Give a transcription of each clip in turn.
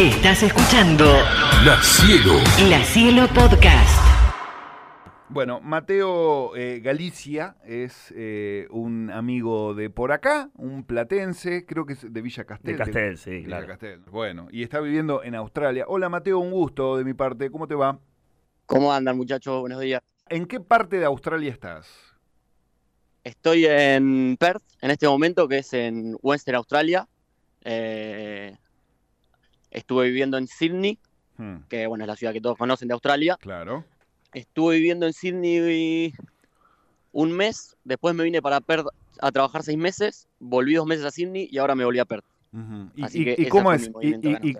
Estás escuchando La Cielo. La Cielo Podcast. Bueno, Mateo eh, Galicia es eh, un amigo de por acá, un platense, creo que es de Villa Castel. De Castel, sí, Villa claro. Castel. Bueno, y está viviendo en Australia. Hola Mateo, un gusto de mi parte. ¿Cómo te va? ¿Cómo andan, muchachos? Buenos días. ¿En qué parte de Australia estás? Estoy en Perth en este momento, que es en Western Australia. Eh, estuve viviendo en Sydney, Hmm, que bueno, es la ciudad que todos conocen de Australia. claro. Estuve viviendo en Sydney un mes, después me vine para Perth a trabajar seis meses, volví dos meses a Sydney y ahora me volví a Perth. ¿Y, Así y- que y cómo es?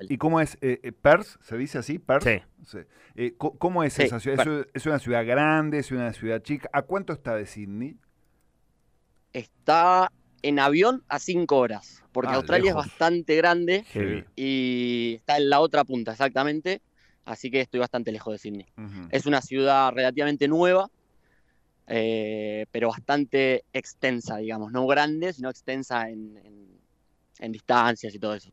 y- cómo es? eh, eh, ¿Perth? ¿Se dice así? ¿Perth? Sí. Sí. Eh, ¿Cómo es Sí, esa ciudad? ¿Es, Perth. es una ciudad grande? ¿Es una ciudad chica? ¿A cuánto está de Sydney? Está en avión a cinco horas, porque Ah, Australia lejos. es bastante grande y está en la otra punta, exactamente. Así que estoy bastante lejos de Sydney. Es una ciudad relativamente nueva, eh, pero bastante extensa, digamos. No grande, sino extensa en, en- en distancias y todo eso.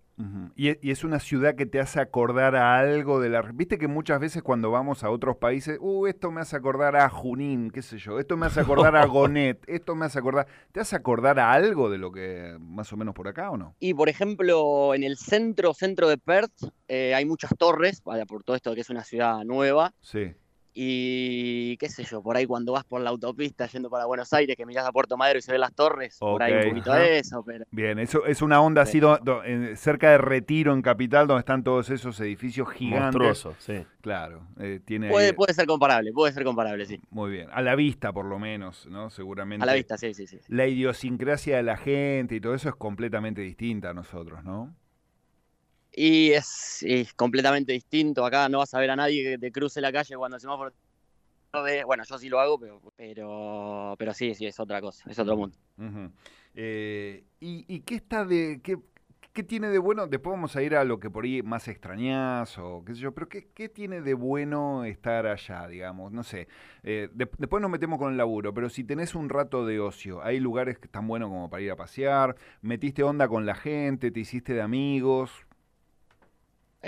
Y, e- y es una ciudad que te hace acordar a algo de la... Viste que muchas veces cuando vamos a otros países, uh, esto me hace acordar a Junín, qué sé yo, esto me hace acordar a Gonet, esto me hace acordar... ¿Te hace acordar a algo de lo que más o menos por acá o no? Y por ejemplo, en el centro, centro de Perth, eh, hay muchas torres, vaya, por todo esto que es una ciudad nueva. Sí. Y qué sé yo, por ahí cuando vas por la autopista yendo para Buenos Aires, que mirás a Puerto Madero y se ven las torres, por ahí un poquito ajá. de eso, pero Bien, eso es una onda así Sí. do- do- en- cerca de Retiro, en Capital, donde están todos esos edificios gigantes. Monstruoso, sí. Claro, eh, tiene puede, ahí- puede ser comparable, puede ser comparable, sí. Muy bien, a la vista por lo menos, ¿no? Seguramente. A la vista, sí, sí, sí. La idiosincrasia de la gente y todo eso es completamente distinta a nosotros, ¿no? Y es, es completamente distinto. Acá no vas a ver a nadie que te cruce la calle cuando el semáforo. Bueno, yo sí lo hago, pero, pero, pero sí, sí, es otra cosa, es otro mundo. Eh, ¿y, y qué está de qué, qué tiene de bueno? Después vamos a ir a lo que por ahí más extrañás o qué sé yo, pero ¿qué, qué tiene de bueno estar allá, digamos? No sé. Eh, de- después nos metemos con el laburo, pero si tenés un rato de ocio, hay lugares que están buenos como para ir a pasear, metiste onda con la gente, te hiciste de amigos.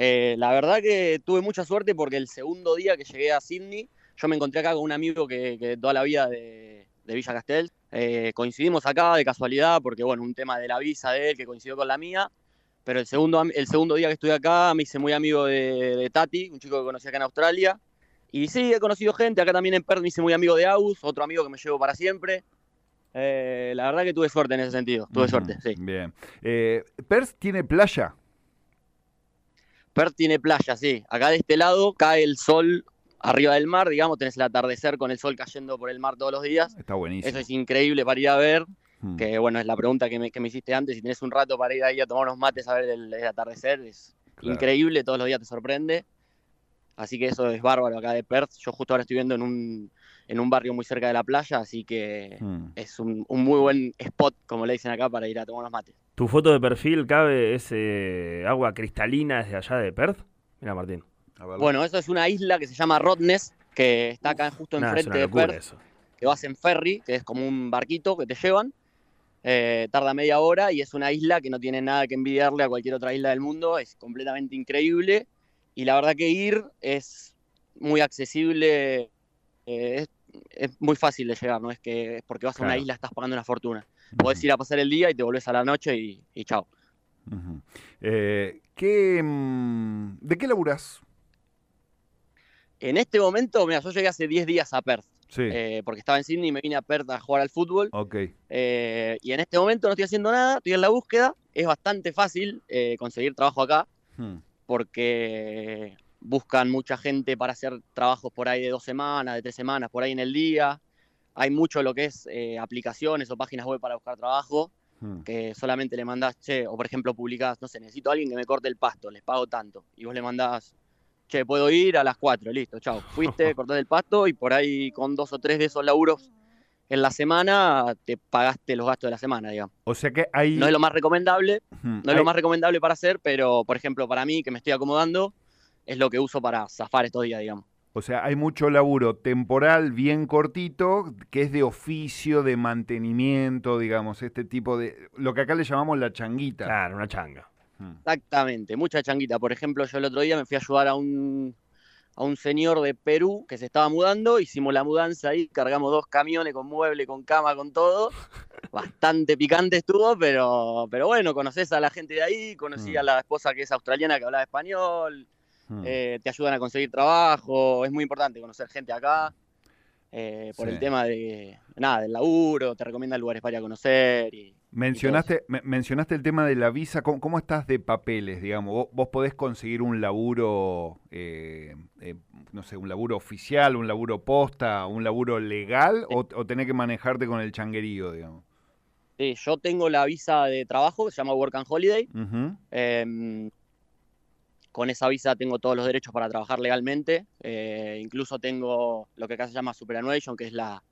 Eh, la verdad que tuve mucha suerte porque el segundo día que llegué a Sydney, yo me encontré acá con un amigo que, que toda la vida de, de Villa Castel. Eh, coincidimos acá de casualidad porque, bueno, un tema de la visa de él que coincidió con la mía. Pero el segundo, el segundo día que estuve acá me hice muy amigo de, de Tati, un chico que conocí acá en Australia. Y sí, he conocido gente, acá también en Perth me hice muy amigo de Aus, otro amigo que me llevo para siempre. Eh, la verdad que tuve suerte en ese sentido, tuve suerte, sí. Bien. Eh, ¿Perth tiene playa? Perth tiene playa, sí. Acá de este lado cae el sol arriba del mar, digamos, tenés el atardecer con el sol cayendo por el mar todos los días. Está buenísimo. Eso es increíble para ir a ver, Mm. que bueno, es la pregunta que me, que me hiciste antes, si tenés un rato para ir ahí a tomar unos mates a ver el, el atardecer, es Claro. increíble, todos los días te sorprende. Así que eso es bárbaro acá de Perth. Yo justo ahora estoy viviendo en un, en un barrio muy cerca de la playa, así que Mm. es un, un muy buen spot, como le dicen acá, para ir a tomar unos mates. ¿Tu foto de perfil, Cabe, es eh, agua cristalina desde allá de Perth? Mira, Martín. Bueno, eso es una isla que se llama Rodness, que está acá justo Nah, enfrente de Perth. eso. que vas en ferry, que es como un barquito que te llevan, eh, tarda media hora y es una isla que no tiene nada que envidiarle a cualquier otra isla del mundo, es completamente increíble y la verdad que ir es muy accesible, eh, es, es muy fácil de llegar, no es que es porque vas a una isla estás pagando una fortuna. Podés ir a pasar el día y te volvés a la noche y, y chao. Eh, ¿qué, mm, ¿De qué laburás? En este momento, mira, yo llegué hace 10 días a Perth, Sí. eh, porque estaba en Sydney y me vine a Perth a jugar al fútbol. ok. Eh, y en este momento no estoy haciendo nada, estoy en la búsqueda. Es bastante fácil conseguir trabajo acá Hmm. porque buscan mucha gente para hacer trabajos por ahí de dos semanas, de tres semanas, por ahí en el día. Hay mucho lo que es eh, aplicaciones o páginas web para buscar trabajo, Hmm. que solamente le mandás, che, o por ejemplo publicás, no sé, necesito a alguien que me corte el pasto, les pago tanto. Y vos le mandás, che, puedo ir a las 4, listo, chao. Fuiste, cortaste el pasto y por ahí con dos o tres de esos laburos en la semana te pagaste los gastos de la semana, digamos. O sea que hay... No es lo más recomendable, Hmm, no es hay- lo más recomendable para hacer, pero por ejemplo para mí que me estoy acomodando, es lo que uso para zafar estos días, digamos. O sea, hay mucho laburo temporal bien cortito, que es de oficio, de mantenimiento, digamos, este tipo de... Lo que acá le llamamos la changuita. Claro, una changa. Hmm. Exactamente, mucha changuita. Por ejemplo, yo el otro día me fui a ayudar a un, a un señor de Perú que se estaba mudando, hicimos la mudanza ahí, cargamos dos camiones con mueble, con cama, con todo. Bastante picante estuvo, pero, pero bueno, conoces a la gente de ahí, conocí Mm. a la esposa que es australiana que hablaba español, Hmm. eh, te ayudan a conseguir trabajo, es muy importante conocer gente acá. eh, por Sí. el tema de nada, del laburo, te recomiendan lugares para ir a conocer y, Mencionaste, me- mencionaste el tema de la visa. ¿Cómo, cómo estás de papeles, digamos? ¿Vos, vos podés conseguir un laburo, eh, eh, no sé, un laburo oficial, un laburo posta, un laburo legal o, o tenés que manejarte con el changuerío, digamos? Sí, yo tengo la visa de trabajo que se llama Work and Holiday. Con esa visa tengo todos los derechos para trabajar legalmente. eh, incluso tengo lo que acá se llama superannuation, que es la,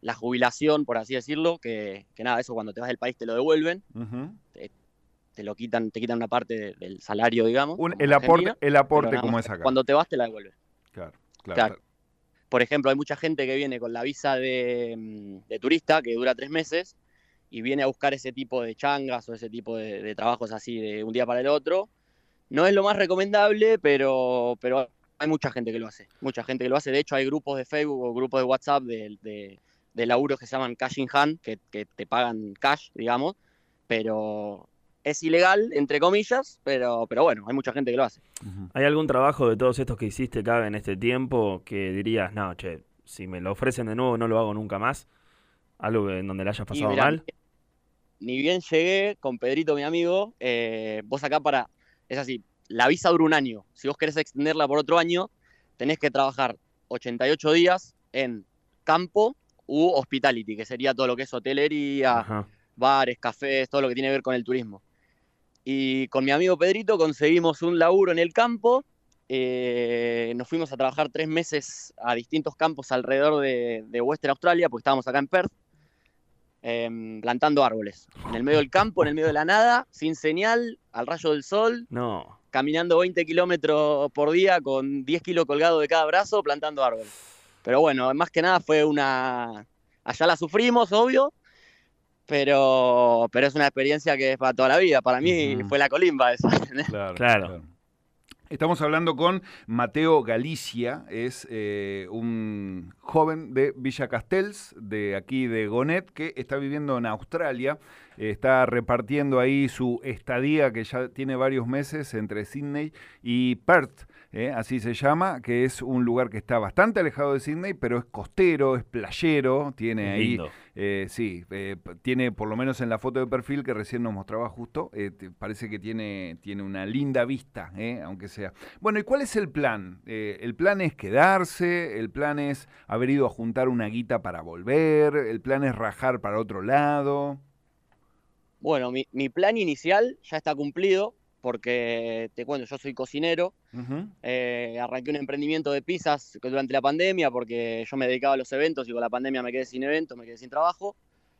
la jubilación, por así decirlo, que, que nada, eso cuando te vas del país te lo devuelven, te lo quitan, te quitan una parte de- del salario, digamos. Un- el aporte, el aporte nada como es acá. Cuando te vas te la devuelven. Claro, claro. Claro. Por ejemplo, hay mucha gente que viene con la visa de, mm, de turista, que dura tres meses, y viene a buscar ese tipo de changas o ese tipo de, de trabajos así de un día para el otro. No es lo más recomendable, pero, pero hay mucha gente que lo hace. Mucha gente que lo hace. De hecho, hay grupos de Facebook o grupos de WhatsApp de, de, de laburos que se llaman cash in hand, que, que te pagan cash, digamos, pero es ilegal, entre comillas, pero, pero bueno, hay mucha gente que lo hace. ¿Hay algún trabajo de todos estos que hiciste, Cabe, en este tiempo que dirías, no, che, si me lo ofrecen de nuevo no lo hago nunca más? Algo en donde le hayas pasado mirá, mal. Ni bien llegué con Pedrito, mi amigo, eh, vos acá para. Es así, la visa dura un año. Si vos querés extenderla por otro año, tenés que trabajar 88 días en campo u hospitality, que sería todo lo que es hotelería, Ajá. bares, cafés, todo lo que tiene que ver con el turismo. Y con mi amigo Pedrito conseguimos un laburo en el campo. eh, nos fuimos a trabajar tres meses a distintos campos alrededor de, de Western Australia, porque estábamos acá en Perth, em, plantando árboles. En el medio del campo, en el medio de la nada, sin señal, al rayo del sol, No. caminando 20 kilómetros por día con 10 kilos colgados de cada brazo, plantando árboles. Pero bueno, más que nada fue una... Allá la sufrimos, obvio, pero, pero es una experiencia que es para toda la vida. Para mí fue la colimba esa. Claro, Claro. Estamos hablando con Mateo Galicia, es eh, un joven de Villa Castells, de aquí de Gonet, que está viviendo en Australia, eh, está repartiendo ahí su estadía que ya tiene varios meses entre Sydney y Perth, eh, así se llama, que es un lugar que está bastante alejado de Sydney, pero es costero, es playero, tiene ahí eh, sí, eh, tiene por lo menos en la foto de perfil que recién nos mostraba justo, eh, te- parece que tiene, tiene una linda vista, eh, aunque sea. Bueno, ¿y cuál es el plan? Eh, el plan es quedarse, el plan es haber ido a juntar una guita para volver, el plan es rajar para otro lado. Bueno, mi, mi plan inicial ya está cumplido, porque te cuento, yo soy cocinero, eh, arranqué un emprendimiento de pizzas durante la pandemia, porque yo me dedicaba a los eventos y con la pandemia me quedé sin eventos, me quedé sin trabajo.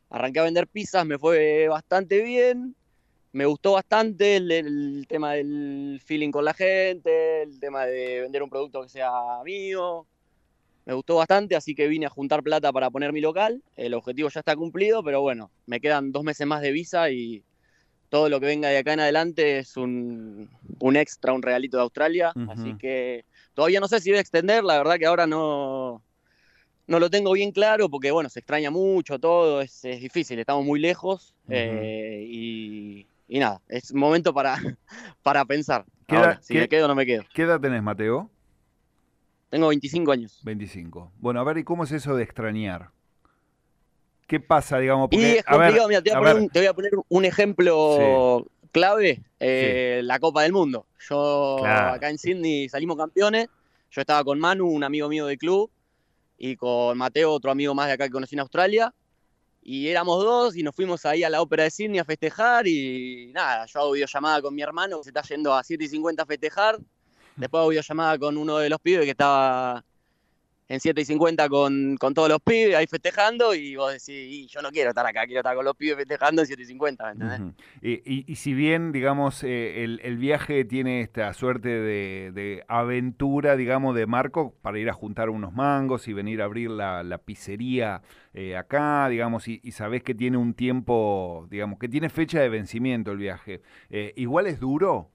Arranqué a vender pizzas, me fue bastante bien, me gustó bastante el, el tema del feeling con la gente, el tema de vender un producto que sea mío. Me gustó bastante, así que vine a juntar plata para poner mi local. El objetivo ya está cumplido, pero bueno, me quedan dos meses más de visa y todo lo que venga de acá en adelante es un, un extra, un regalito de Australia. Así que todavía no sé si voy a extender, la verdad que ahora no, no lo tengo bien claro porque bueno, se extraña mucho todo, es, es difícil, estamos muy lejos eh, y, y nada, es momento para, para pensar. ¿Qué ahora, edad- si qué- me quedo o no me quedo. ¿Qué edad tenés, Mateo? Tengo 25 años. 25. Bueno, a ver, ¿y cómo es eso de extrañar? ¿Qué pasa, digamos? Y Porque, es a ver, complicado, mira, te voy a, a poner ver. un, te voy a poner un ejemplo clave, eh, la Copa del Mundo. Yo Claro. acá en Sydney salimos campeones, yo estaba con Manu, un amigo mío del club, y con Mateo, otro amigo más de acá que conocí en Australia, y éramos dos y nos fuimos ahí a la ópera de Sydney a festejar y nada, yo hago videollamada con mi hermano que se está yendo a 7 y 50 a festejar, después hago videollamada con uno de los pibes que estaba en 7 y 50 con, con todos los pibes ahí festejando y vos decís, "Y yo no quiero estar acá, quiero estar con los pibes festejando en 7 y 50, ¿me entendés? Y si bien, digamos, eh, el, el viaje tiene esta suerte de, de aventura, digamos, de Marco para ir a juntar unos mangos y venir a abrir la, la pizzería eh, acá, digamos, y, y sabés que tiene un tiempo, digamos, que tiene fecha de vencimiento el viaje. Eh, igual es duro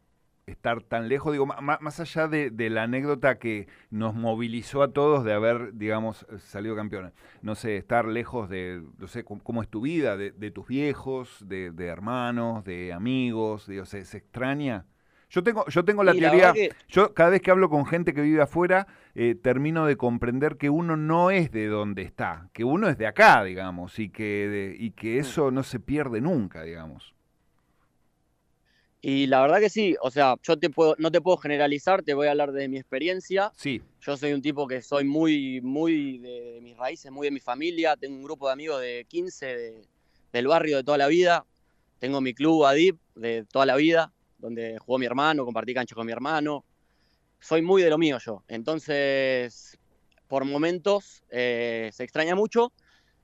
estar tan lejos, digo, más allá de, de la anécdota que nos movilizó a todos de haber, digamos, salido campeones. No sé, estar lejos de, no sé, cómo, es tu vida, de, de tus viejos, de, de hermanos, de amigos, digo, ¿se, se extraña? Yo tengo, yo tengo la teoría, que- yo cada vez que hablo con gente que vive afuera, eh, termino de comprender que uno no es de donde está, que uno es de acá, digamos, y que, y Mm. que eso no se pierde nunca, digamos. Y la verdad que sí, o sea, yo te puedo, no te puedo generalizar, te voy a hablar de mi experiencia. Sí, Yo soy un tipo que soy muy, muy de, mis raíces, muy de mi familia. Tengo un grupo de amigos de 15 de- del barrio de toda la vida. Tengo mi club ADIP de toda la vida, donde jugó mi hermano, compartí cancha con mi hermano. Soy muy de lo mío yo. Entonces, por momentos eh, se extraña mucho,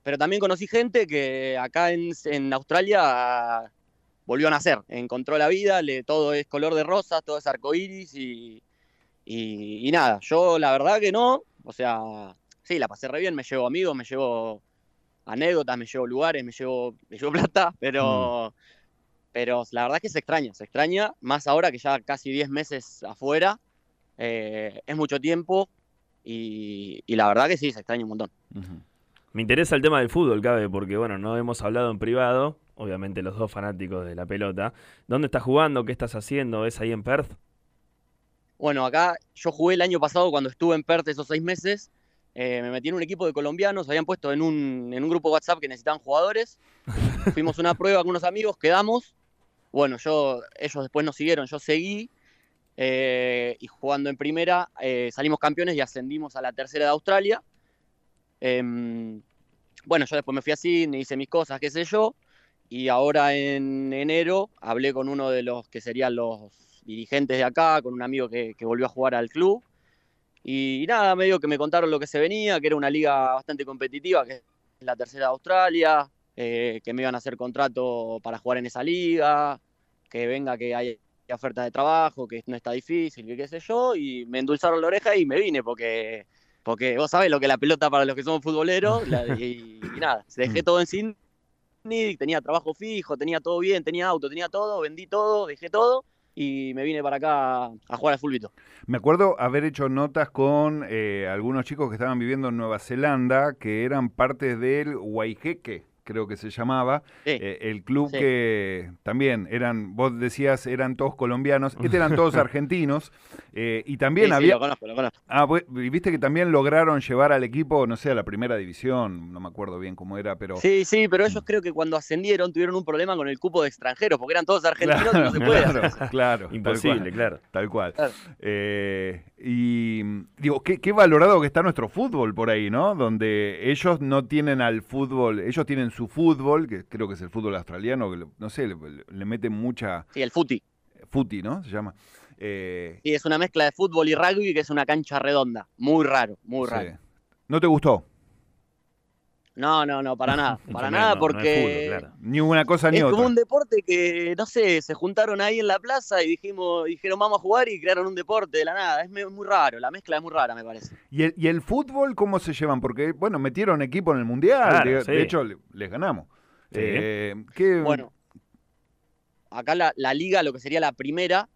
pero también conocí gente que acá en, en Australia volvió a nacer, encontró la vida, le, todo es color de rosa, todo es arcoíris y, y, y nada, yo la verdad que no, o sea, sí, la pasé re bien, me llevo amigos, me llevo anécdotas, me llevo lugares, me llevo, me llevo plata, pero, pero la verdad es que se extraña, se extraña, más ahora que ya casi 10 meses afuera, eh, es mucho tiempo y, y la verdad que sí, se extraña un montón. ujú. Me interesa el tema del fútbol, Cabe, porque bueno, no hemos hablado en privado, obviamente los dos fanáticos de la pelota. ¿Dónde estás jugando? ¿Qué estás haciendo? ¿Es ahí en Perth? Bueno, acá yo jugué el año pasado cuando estuve en Perth esos seis meses. eh, me metí en un equipo de colombianos, habían puesto en un, en un grupo WhatsApp que necesitaban jugadores. Fuimos una prueba con unos amigos, quedamos. Bueno, yo, ellos después nos siguieron, yo seguí. eh, y jugando en primera, eh, salimos campeones y ascendimos a la tercera de Australia. Em, bueno, yo después me fui a Sydney, hice mis cosas, qué sé yo. Y ahora en enero hablé con uno de los que serían los dirigentes de acá, con un amigo que, que volvió a jugar al club. Y, nada, medio que me contaron lo que se venía, que era una liga bastante competitiva, que es la tercera de Australia, eh, que me iban a hacer contrato para jugar en esa liga, que venga que hay oferta de trabajo, que no está difícil, que qué sé yo, y me endulzaron la oreja y me vine porque, porque vos sabés lo que es la pelota para los que somos futboleros, la- y, y nada, dejé todo en Sydney, tenía trabajo fijo, tenía todo bien, tenía auto, tenía todo, vendí todo, dejé todo y me vine para acá a jugar al fulbito. Me acuerdo haber hecho notas con eh, algunos chicos que estaban viviendo en Nueva Zelanda, que eran parte del Waijeque, creo que se llamaba, Sí. eh, el club Sí. que también eran, vos decías, eran todos colombianos, este eran todos argentinos, eh, y también Sí, sí, había... lo conozco, lo conozco. Ah, pues, y viste que también lograron llevar al equipo, no sé, a la primera división, no me acuerdo bien cómo era, pero... Sí, sí, pero ellos creo que cuando ascendieron tuvieron un problema con el cupo de extranjeros, porque eran todos argentinos y no se puede hacer eso. claro, claro, tal Imposible, cual. claro. Tal cual. Claro. Eh, y digo, qué, qué valorado que está nuestro fútbol por ahí, ¿no? Donde ellos no tienen al fútbol, ellos tienen su fútbol, que creo que es el fútbol australiano, que no sé, le, le meten mucha Sí, el footy. footy, ¿no? Se llama. Eh, Sí, es una mezcla de fútbol y rugby que es una cancha redonda. Muy raro, muy sí. raro. ¿No te gustó? No, no, no, para nada. Para No, nada no, no es porque fútbol, claro. Ni una cosa ni es otra. como un deporte que, no sé, se juntaron ahí en la plaza y dijimos, dijeron vamos a jugar y crearon un deporte de la nada. Es muy raro, la mezcla es muy rara, me parece. ¿Y el, ¿Y el fútbol cómo se llevan? Porque, bueno, metieron equipo en el Mundial, Claro, de, sí. de hecho le- les ganamos. Sí. Eh, ¿qué- Bueno, acá la, la liga, lo que sería la primera,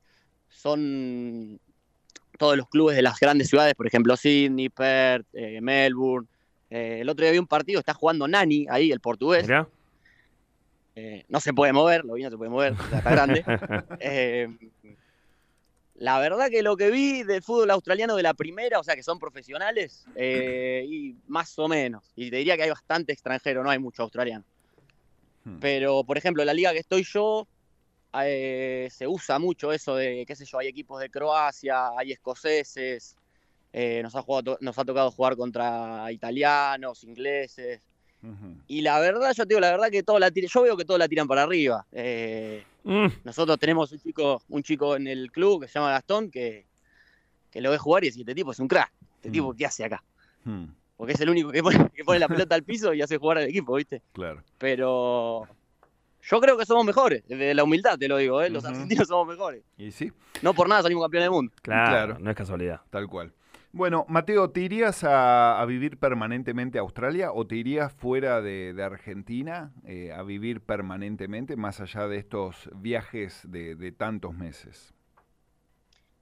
son todos los clubes de las grandes ciudades, por ejemplo, Sydney, Perth, eh, Melbourne. Eh, el otro día había un partido, está jugando Nani ahí, el portugués. Mirá. Eh, no se puede mover, lo vi, no se puede mover, está grande. Eh, la verdad que lo que vi del fútbol australiano de la primera, o sea que son profesionales, eh, y más o menos. Y te diría que hay bastante extranjero, no hay mucho australiano. Hmm. Pero, por ejemplo, en la liga que estoy yo, eh, se usa mucho eso de, qué sé yo, hay equipos de Croacia, hay escoceses, eh, nos, ha jugado, nos ha tocado jugar contra italianos, ingleses. Y la verdad, yo te digo la verdad que todos la tiran, yo veo que todos la tiran para arriba. Eh, Mm, nosotros tenemos un chico, un chico en el club que se llama Gastón que, que lo ve jugar y dice, este tipo es un crack. Este Mm. tipo, ¿qué hace acá? Hmm, porque es el único que pone, que pone la pelota al piso y hace jugar al equipo, ¿viste? claro. Pero yo creo que somos mejores, desde la humildad te lo digo, ¿eh? los argentinos somos mejores. Y sí, No por nada salimos campeones del mundo. Claro, Claro. no es casualidad. tal cual. Bueno, Mateo, ¿te irías a, a vivir permanentemente a Australia o te irías fuera de, de Argentina eh, a vivir permanentemente, más allá de estos viajes de, de tantos meses?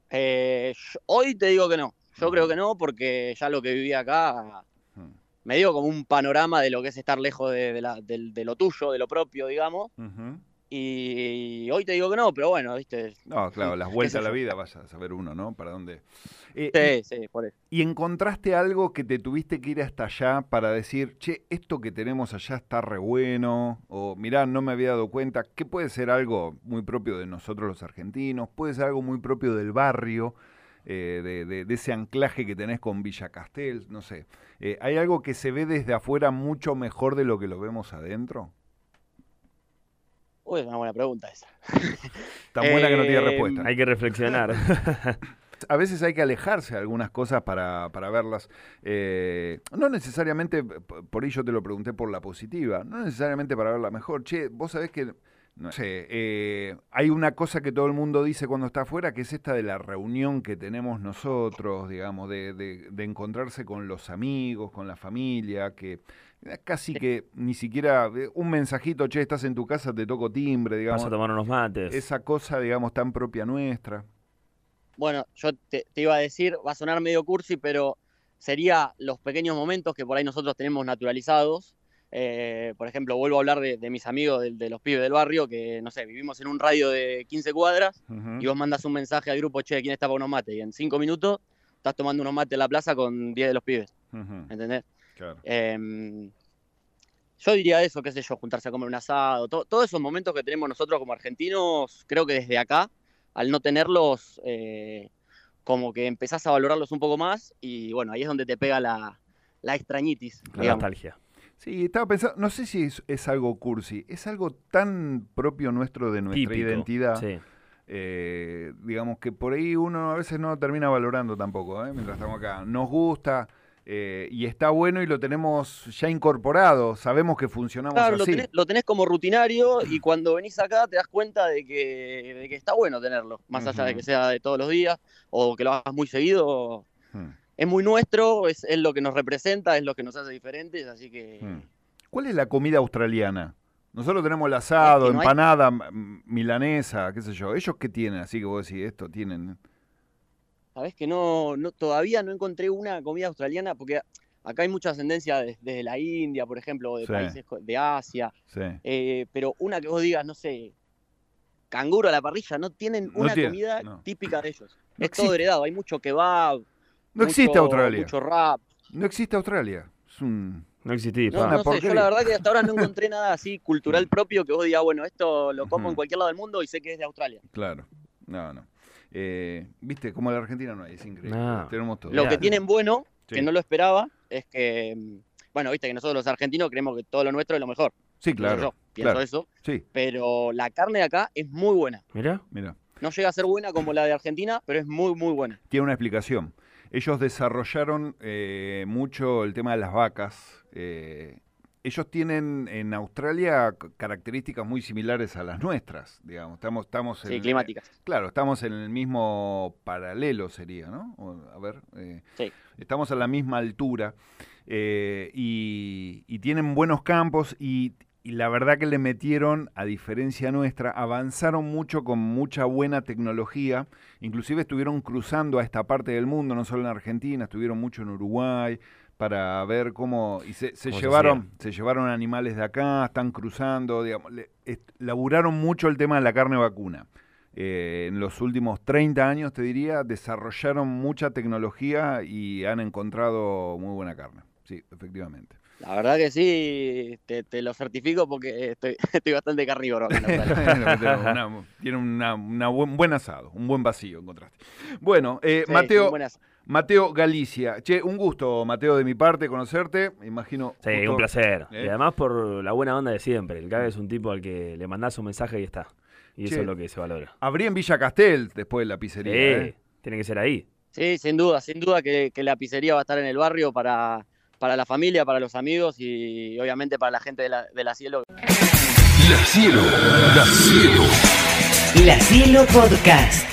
Eh, hoy te digo que no, yo creo que no, porque ya lo que viví acá Hmm, me dio como un panorama de lo que es estar lejos de, la- lo tuyo, de lo propio, digamos. Y hoy te digo que no, pero bueno, viste. No, claro, las vueltas a la vida, vaya a saber uno, ¿no? ¿Para dónde? Eh, Sí, sí, por eso. ¿Y encontraste algo que te tuviste que ir hasta allá para decir, che, esto que tenemos allá está re bueno? O mirá, no me había dado cuenta. ¿Qué puede ser algo muy propio de nosotros los argentinos? ¿Puede ser algo muy propio del barrio? eh, de, de- de ese anclaje que tenés con Villa Castel, no sé. Eh, ¿Hay algo que se ve desde afuera mucho mejor de lo que lo vemos adentro? Uy, es una buena pregunta esa. Tan buena que no tiene Eh, respuesta. Hay que reflexionar. A veces hay que alejarse de algunas cosas para, para verlas. eh, no necesariamente, por yo te lo pregunté por la positiva, no necesariamente para verla mejor. Che, vos sabés que, no sé, eh, hay una cosa que todo el mundo dice cuando está afuera, que es esta de la reunión que tenemos nosotros, digamos, de, de- de encontrarse con los amigos, con la familia, que casi que ni siquiera eh, un mensajito, che, estás en tu casa, te toco timbre, digamos. Vas a tomar unos mates. Esa cosa, digamos, tan propia nuestra. Bueno, yo te, te iba a decir, va a sonar medio cursi, pero sería los pequeños momentos que por ahí nosotros tenemos naturalizados. Eh, por ejemplo, vuelvo a hablar de, de mis amigos, de, de los pibes del barrio, que, no sé, vivimos en un radio de 15 cuadras y vos mandas un mensaje al grupo, che, ¿quién está para unos mates? Y en 5 minutos estás tomando unos mates en la plaza con 10 de los pibes, Ujú, ¿entendés? claro. Em, yo diría eso, qué sé yo, juntarse a comer un asado, to- todos esos momentos que tenemos nosotros como argentinos, creo que desde acá, al no tenerlos, eh, como que empezás a valorarlos un poco más y bueno, ahí es donde te pega la, la extrañitis, La digamos. nostalgia. Sí, estaba pensando, no sé si es, es algo cursi, es algo tan propio nuestro de nuestra Típico. identidad, Sí. eh, digamos que por ahí uno a veces no lo termina valorando tampoco, ¿eh? mientras estamos acá. Nos gusta eh, y está bueno y lo tenemos ya incorporado, sabemos que funcionamos Claro, lo así. tenés, lo tenés como rutinario y cuando venís acá te das cuenta de que, de que está bueno tenerlo, más allá de que sea de todos los días o que lo hagas muy seguido. Hmm, Es muy nuestro, es, es lo que nos representa, es lo que nos hace diferentes, así que... hmm. ¿Cuál es la comida australiana? Nosotros tenemos el asado, Es que no hay- empanada, milanesa, qué sé yo. ¿Ellos qué tienen? Así que vos decís, esto tienen... Sabés que no, no, todavía no encontré una comida australiana, porque acá hay mucha ascendencia de- desde la India, por ejemplo, o de Sí. países de Asia, Sí. eh, pero una que vos digas, no sé, canguro a la parrilla, no tienen No una comida no. típica de ellos. Es todo heredado, hay mucho kebab, No existe Australia. mucho rap. No existe Australia. Es un... No existí. No, no sé, yo la verdad que hasta ahora no encontré nada así cultural propio que vos digas, bueno, esto lo como en cualquier lado del mundo y sé que es de Australia. Claro. No, no. Eh, Viste, como la Argentina no hay, es increíble. No. Tenemos todo. Lo que tienen bueno, Sí. que no lo esperaba, es que, mm, bueno, viste que nosotros los argentinos creemos que todo lo nuestro es lo mejor. Sí, claro. yo, pienso claro. eso. Sí, Pero la carne de acá es muy buena. Mirá. mira. No llega a ser buena como la de Argentina, pero es muy, muy buena. Tiene una explicación. Ellos desarrollaron eh, mucho el tema de las vacas. eh, ellos tienen en Australia características muy similares a las nuestras, digamos. Estamos, estamos Sí, climáticas. Claro, estamos en el mismo paralelo, sería, ¿no? A ver, eh, Sí. estamos a la misma altura eh, y, y tienen buenos campos y, y la verdad que le metieron, a diferencia nuestra, avanzaron mucho con mucha buena tecnología, inclusive estuvieron cruzando a esta parte del mundo, no solo en Argentina, estuvieron mucho en Uruguay para ver cómo y se, se llevaron se llevaron animales de acá están cruzando digamos le- est- laburaron mucho el tema de la carne vacuna eh, en los últimos 30 años, te diría, desarrollaron mucha tecnología y han encontrado muy buena carne. Sí, efectivamente. La verdad que sí, te, te lo certifico porque estoy, estoy bastante carnívoro tiene una, una buen, un buen asado, un buen vacío encontraste. Bueno, eh, Sí, Mateo. Mateo Galicia. Che, un gusto, Mateo, de mi parte, conocerte. Imagino. Sí, un placer. ¿Eh? Y además por la buena onda de siempre. El Cabe es un tipo al que le mandás un mensaje y está. Y Che. eso es lo que se valora. Abrí en Villa Castel después de la pizzería. Sí, ¿eh? tiene que ser ahí. Sí, sin duda, sin duda que, que la pizzería va a estar en el barrio para, para la familia, para los amigos y obviamente para la gente de la, de la Cielo. La Cielo, La Cielo. La Cielo Podcast.